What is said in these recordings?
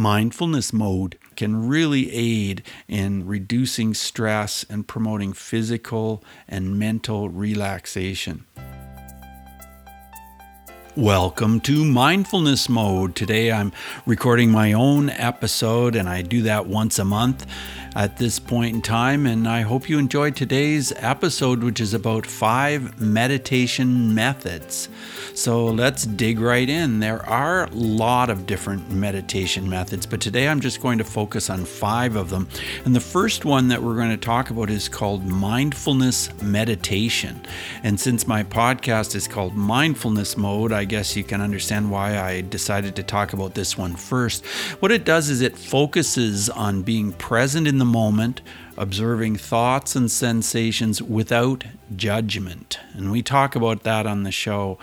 mindfulness mode can really aid in reducing stress and promoting physical and mental relaxation. Welcome to Mindfulness Mode. Today I'm recording my own episode, and I do that once a month at this point in time. And I hope you enjoyed today's episode, which is about five meditation methods. So let's dig right in. There are a lot of different meditation methods, but today I'm just going to focus on five of them. And the first one that we're going to talk about is called mindfulness meditation. And since my podcast is called Mindfulness Mode, I guess you can understand why I decided to talk about this one first. What it does is it focuses on being present in the moment, observing thoughts and sensations without judgment. And we talk about that on the show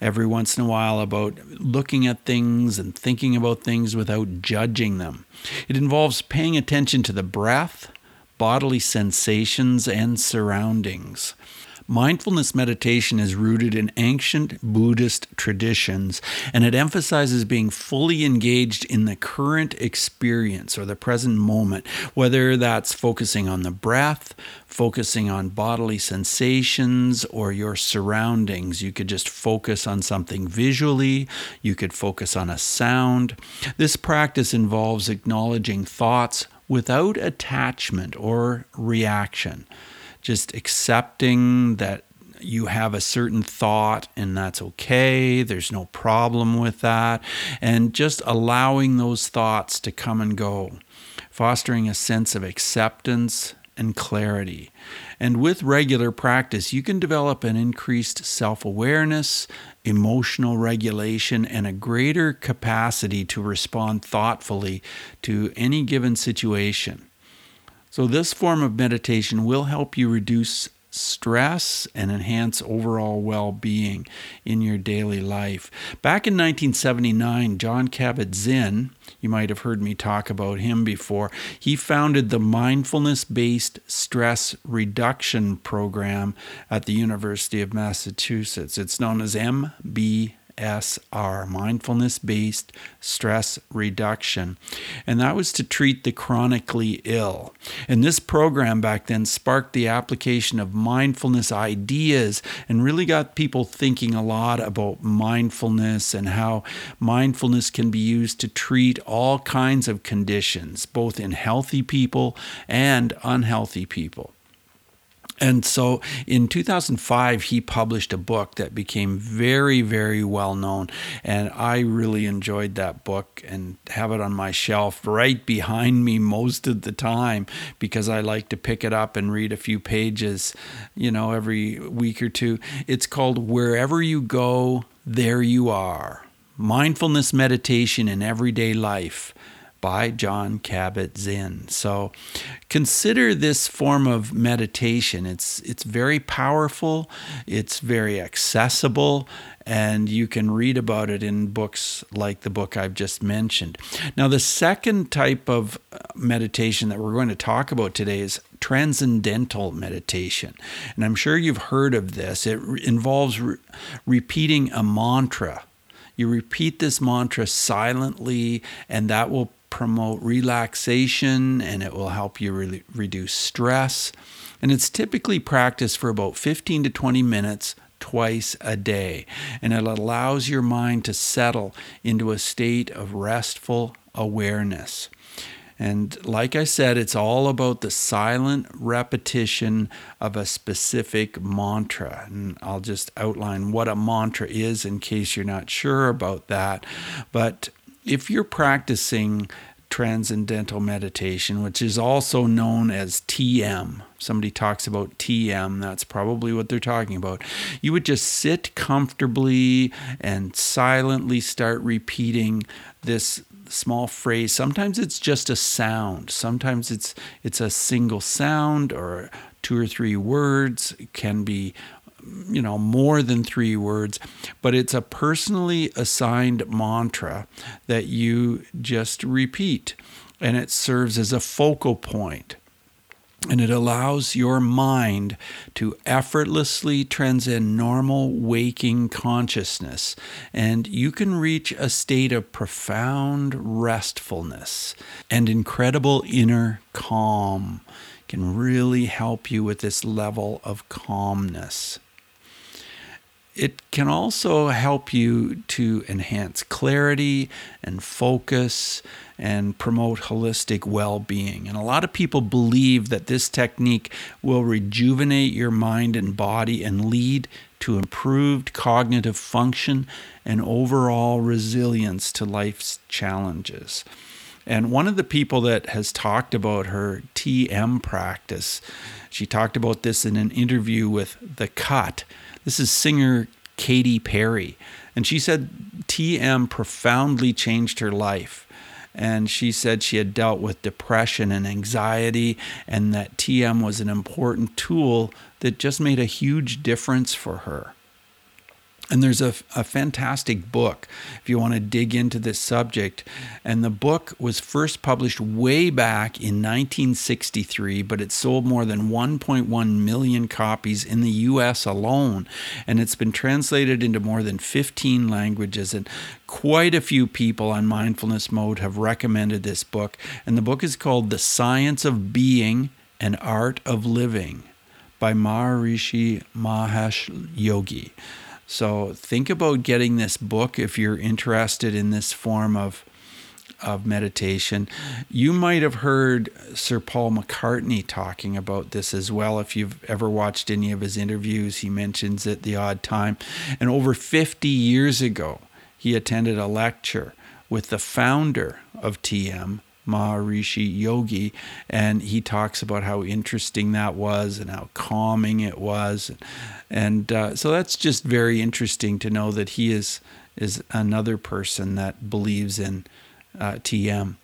every once in a while about looking at things and thinking about things without judging them. It involves paying attention to the breath, bodily sensations, and surroundings. Mindfulness meditation is rooted in ancient Buddhist traditions and it emphasizes being fully engaged in the current experience or the present moment, whether that's focusing on the breath, focusing on bodily sensations, or your surroundings. You could just focus on something visually, you could focus on a sound. This practice involves acknowledging thoughts without attachment or reaction just accepting that you have a certain thought and that's okay. There's no problem with that. And just allowing those thoughts to come and go, fostering a sense of acceptance and clarity. And with regular practice, you can develop an increased self awareness, emotional regulation, and a greater capacity to respond thoughtfully to any given situation. So, this form of meditation will help you reduce stress and enhance overall well being in your daily life. Back in 1979, Jon Kabat Zinn, you might have heard me talk about him before, he founded the mindfulness based stress reduction program at the University of Massachusetts. It's known as MB MBSR, mindfulness based stress reduction. And that was to treat the chronically ill. And this program back then sparked the application of mindfulness ideas and really got people thinking a lot about mindfulness and how mindfulness can be used to treat all kinds of conditions, both in healthy people and unhealthy people. And so in 2005, he published a book that became very, very well known. And I really enjoyed that book and have it on my shelf right behind me most of the time because I like to pick it up and read a few pages, you know, every week or two. It's called Wherever You Go, There You Are Mindfulness Meditation in Everyday Life by Jon Kabat-Zinn. So consider this form of meditation. It's it's very powerful, it's very accessible, and you can read about it in books like the book I've just mentioned. Now the second type of uh, meditation that we're going to talk about today is transcendental meditation. And I'm sure you've heard of this. It involves re- repeating a mantra. You repeat this mantra silently, and that will promote relaxation and it will help you re- reduce stress. And it's typically practiced for about 15 to 20 minutes twice a day. And it allows your mind to settle into a state of restful awareness. And like I said, it's all about the silent repetition of a specific mantra. And I'll just outline what a mantra is in case you're not sure about that. But if you're practicing transcendental meditation, which is also known as TM, somebody talks about TM, that's probably what they're talking about. You would just sit comfortably and silently start repeating this small phrase. Sometimes it's just a sound. Sometimes it's it's a single sound or two or three words. It can be you know, more than three words, but it's a personally assigned mantra that you just repeat, and it serves as a focal and it allows your mind to effortlessly transcend normal waking consciousness. And you can reach a state of profound restfulness and incredible inner calm. Can really help you with this level of calmness. It can also help you to enhance clarity and focus and promote holistic well being. And a lot of people believe that this technique will rejuvenate your mind and body and lead to improved cognitive function and overall resilience to life's challenges. And one of the people that has talked about her TM practice, she talked about this in an interview with The Cut this is singer Katy Perry. And she said TM profoundly changed her life. And she said she had dealt with depression and anxiety, and that TM was an important tool that just made a huge difference for her. And there's a, a fantastic book if you want to dig into this subject. And the book was first published way back in 1963, but it sold more than 1.1 million copies in the US alone. And it's been translated into more than 15 languages. And quite a few people on Mindfulness Mode have recommended this book. And the book is called The Science of Being and Art of Living by Maharishi Mahesh Yogi. So think about getting this book if you're interested in this form of of meditation. You might have heard Sir Paul McCartney talking about this as well. If you've ever watched any of his interviews, he mentions it the odd time. And over 50 years ago, he attended a lecture with the founder of TM, Maharishi Yogi, and he talks about how interesting that was and how calming it was, and uh, so that's just very interesting to know that he is is another person that believes in uh, TM.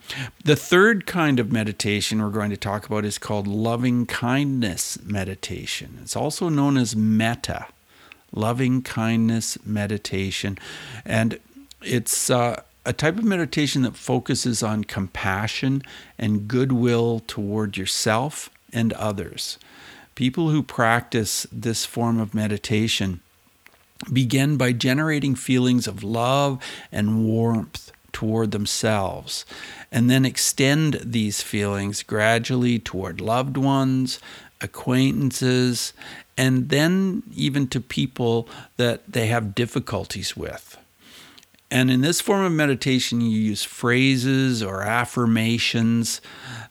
The third kind of meditation we're going to talk about is called loving kindness meditation. It's also known as metta, loving kindness meditation, and it's uh, a type of meditation that focuses on compassion and goodwill toward yourself and others. People who practice this form of meditation begin by generating feelings of love and warmth toward themselves, and then extend these feelings gradually toward loved ones, acquaintances, and then even to people that they have difficulties with. And in this form of meditation, you use phrases or affirmations.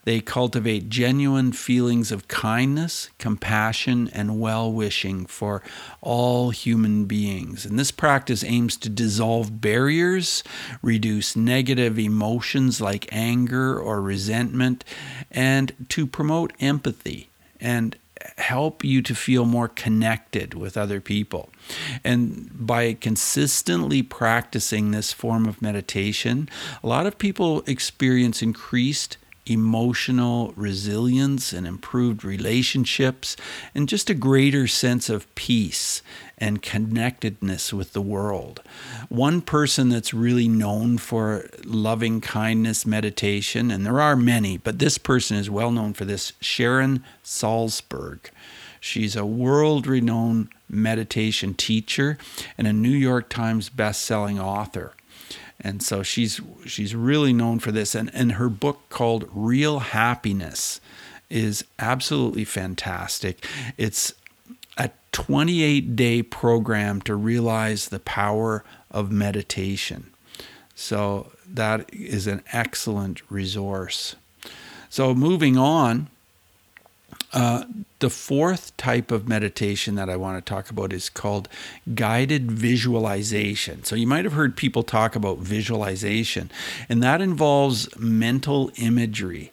They cultivate genuine feelings of kindness, compassion, and well wishing for all human beings. And this practice aims to dissolve barriers, reduce negative emotions like anger or resentment, and to promote empathy and help you to feel more connected with other people. And by consistently practicing this form of meditation, a lot of people experience increased emotional resilience and improved relationships and just a greater sense of peace and connectedness with the world. One person that's really known for loving kindness meditation, and there are many, but this person is well known for this Sharon Salzberg. She's a world renowned meditation teacher and a New York Times best-selling author. And so she's she's really known for this and and her book called Real Happiness is absolutely fantastic. It's a 28 day program to realize the power of meditation. So that is an excellent resource. So moving on, uh, the fourth type of meditation that I want to talk about is called guided visualization. So, you might have heard people talk about visualization, and that involves mental imagery.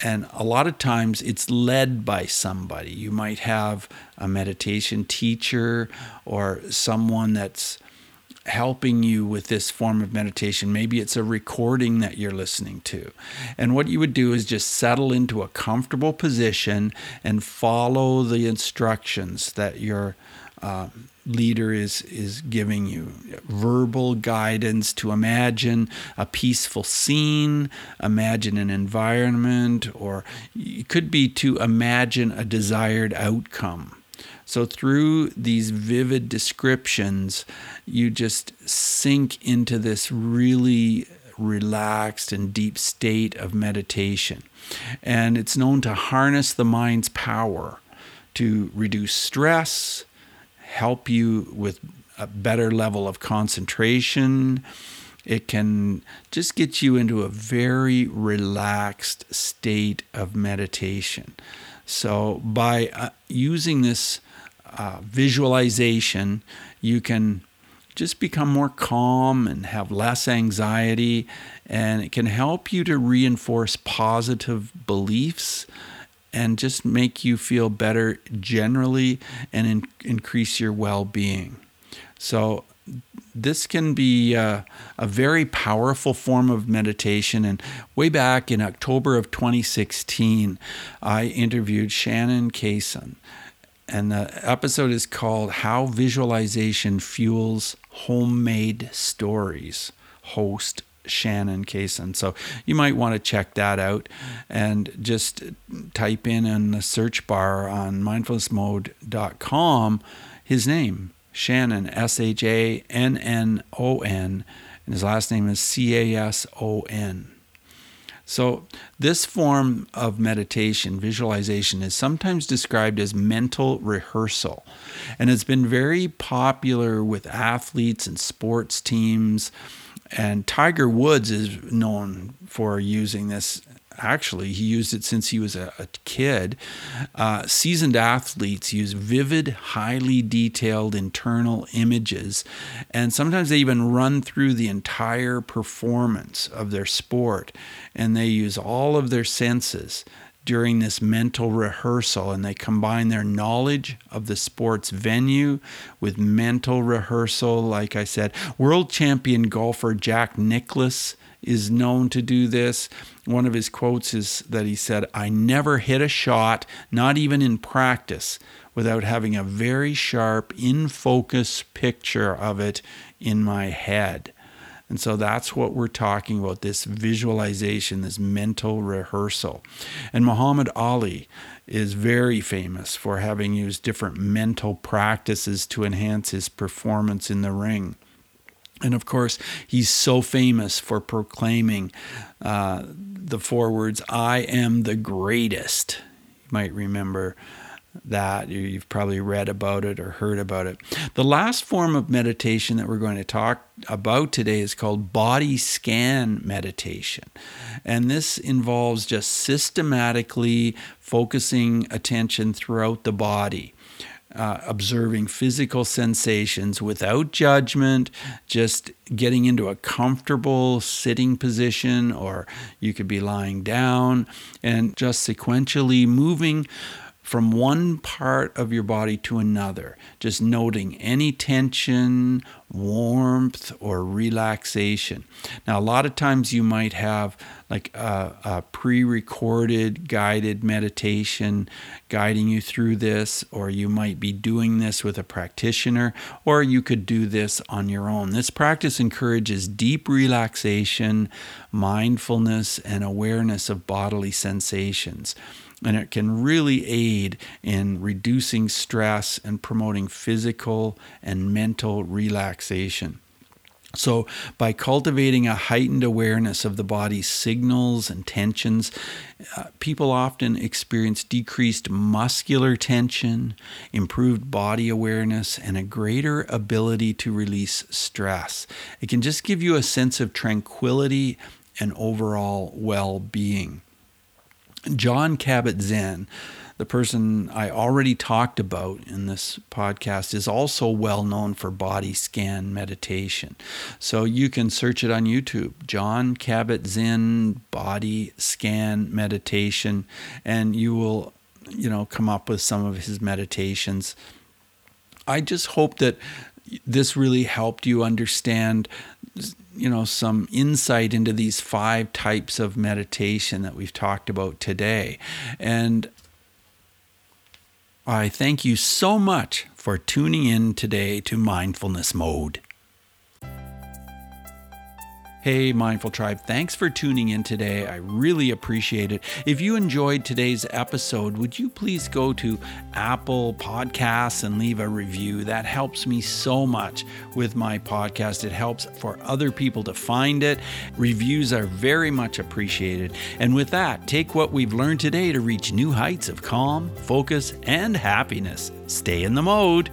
And a lot of times it's led by somebody. You might have a meditation teacher or someone that's helping you with this form of meditation. Maybe it's a recording that you're listening to. And what you would do is just settle into a comfortable position and follow the instructions that your uh, leader is is giving you verbal guidance to imagine a peaceful scene, imagine an environment, or it could be to imagine a desired outcome. So through these vivid descriptions, you just sink into this really relaxed and deep state of meditation. And it's known to harness the mind's power to reduce stress, help you with a better level of concentration. It can just get you into a very relaxed state of meditation. So, by uh, using this uh, visualization, you can just become more calm and have less anxiety, and it can help you to reinforce positive beliefs and just make you feel better generally and in, increase your well being. So, this can be uh, a very powerful form of meditation. And way back in October of 2016, I interviewed Shannon Cason. And the episode is called How Visualization Fuels Homemade Stories. Host Shannon Cason. So you might want to check that out and just type in in the search bar on mindfulnessmode.com his name, Shannon, S H A N N O N, and his last name is C A S O N. So, this form of meditation, visualization, is sometimes described as mental rehearsal. And it's been very popular with athletes and sports teams and Tiger Woods is known for using this. Actually, he used it since he was a, a kid. Uh, seasoned athletes use vivid, highly detailed internal images, and sometimes they even run through the entire performance of their sport, and they use all of their senses during this mental rehearsal and they combine their knowledge of the sports venue with mental rehearsal like i said world champion golfer jack nicklaus is known to do this one of his quotes is that he said i never hit a shot not even in practice without having a very sharp in focus picture of it in my head and so that's what we're talking about this visualization, this mental rehearsal. And Muhammad Ali is very famous for having used different mental practices to enhance his performance in the ring. And of course, he's so famous for proclaiming uh, the four words, I am the greatest. You might remember that. You've probably read about it or heard about it. The last form of meditation that we're going to talk about today is called body scan meditation. And this involves just systematically focusing attention throughout the body. Uh, observing physical sensations without judgment, just getting into a comfortable sitting position, or you could be lying down, and just sequentially moving from one part of your body to another, just noting any tension, warmth, or relaxation. Now, a lot of times you might have like a, a pre recorded guided meditation guiding you through this, or you might be doing this with a practitioner, or you could do this on your own. This practice encourages deep relaxation, mindfulness, and awareness of bodily sensations and it can really aid in reducing stress and promoting physical and mental relaxation. So, by cultivating a heightened awareness of the body's signals and tensions, uh, people often experience decreased muscular tension, improved body awareness, and a greater ability to release stress. It can just give you a sense of tranquility and overall well being. Jon Kabat-Zinn, the person I already talked about in this podcast, is also well known for body scan meditation. So you can search it on YouTube Jon Kabat-Zinn body scan meditation, and you will, you know, come up with some of his meditations. I just hope that this really helped you understand you know some insight into these five types of meditation that we've talked about today and I thank you so much for tuning in today to Mindfulness Mode. Hey, Mindful Tribe, thanks for tuning in today. I really appreciate it. If you enjoyed today's episode, would you please go to Apple Podcasts and leave a review? That helps me so much with my podcast. It helps for other people to find it. Reviews are very much appreciated. And with that, take what we've learned today to reach new heights of calm, focus, and happiness. Stay in the mode.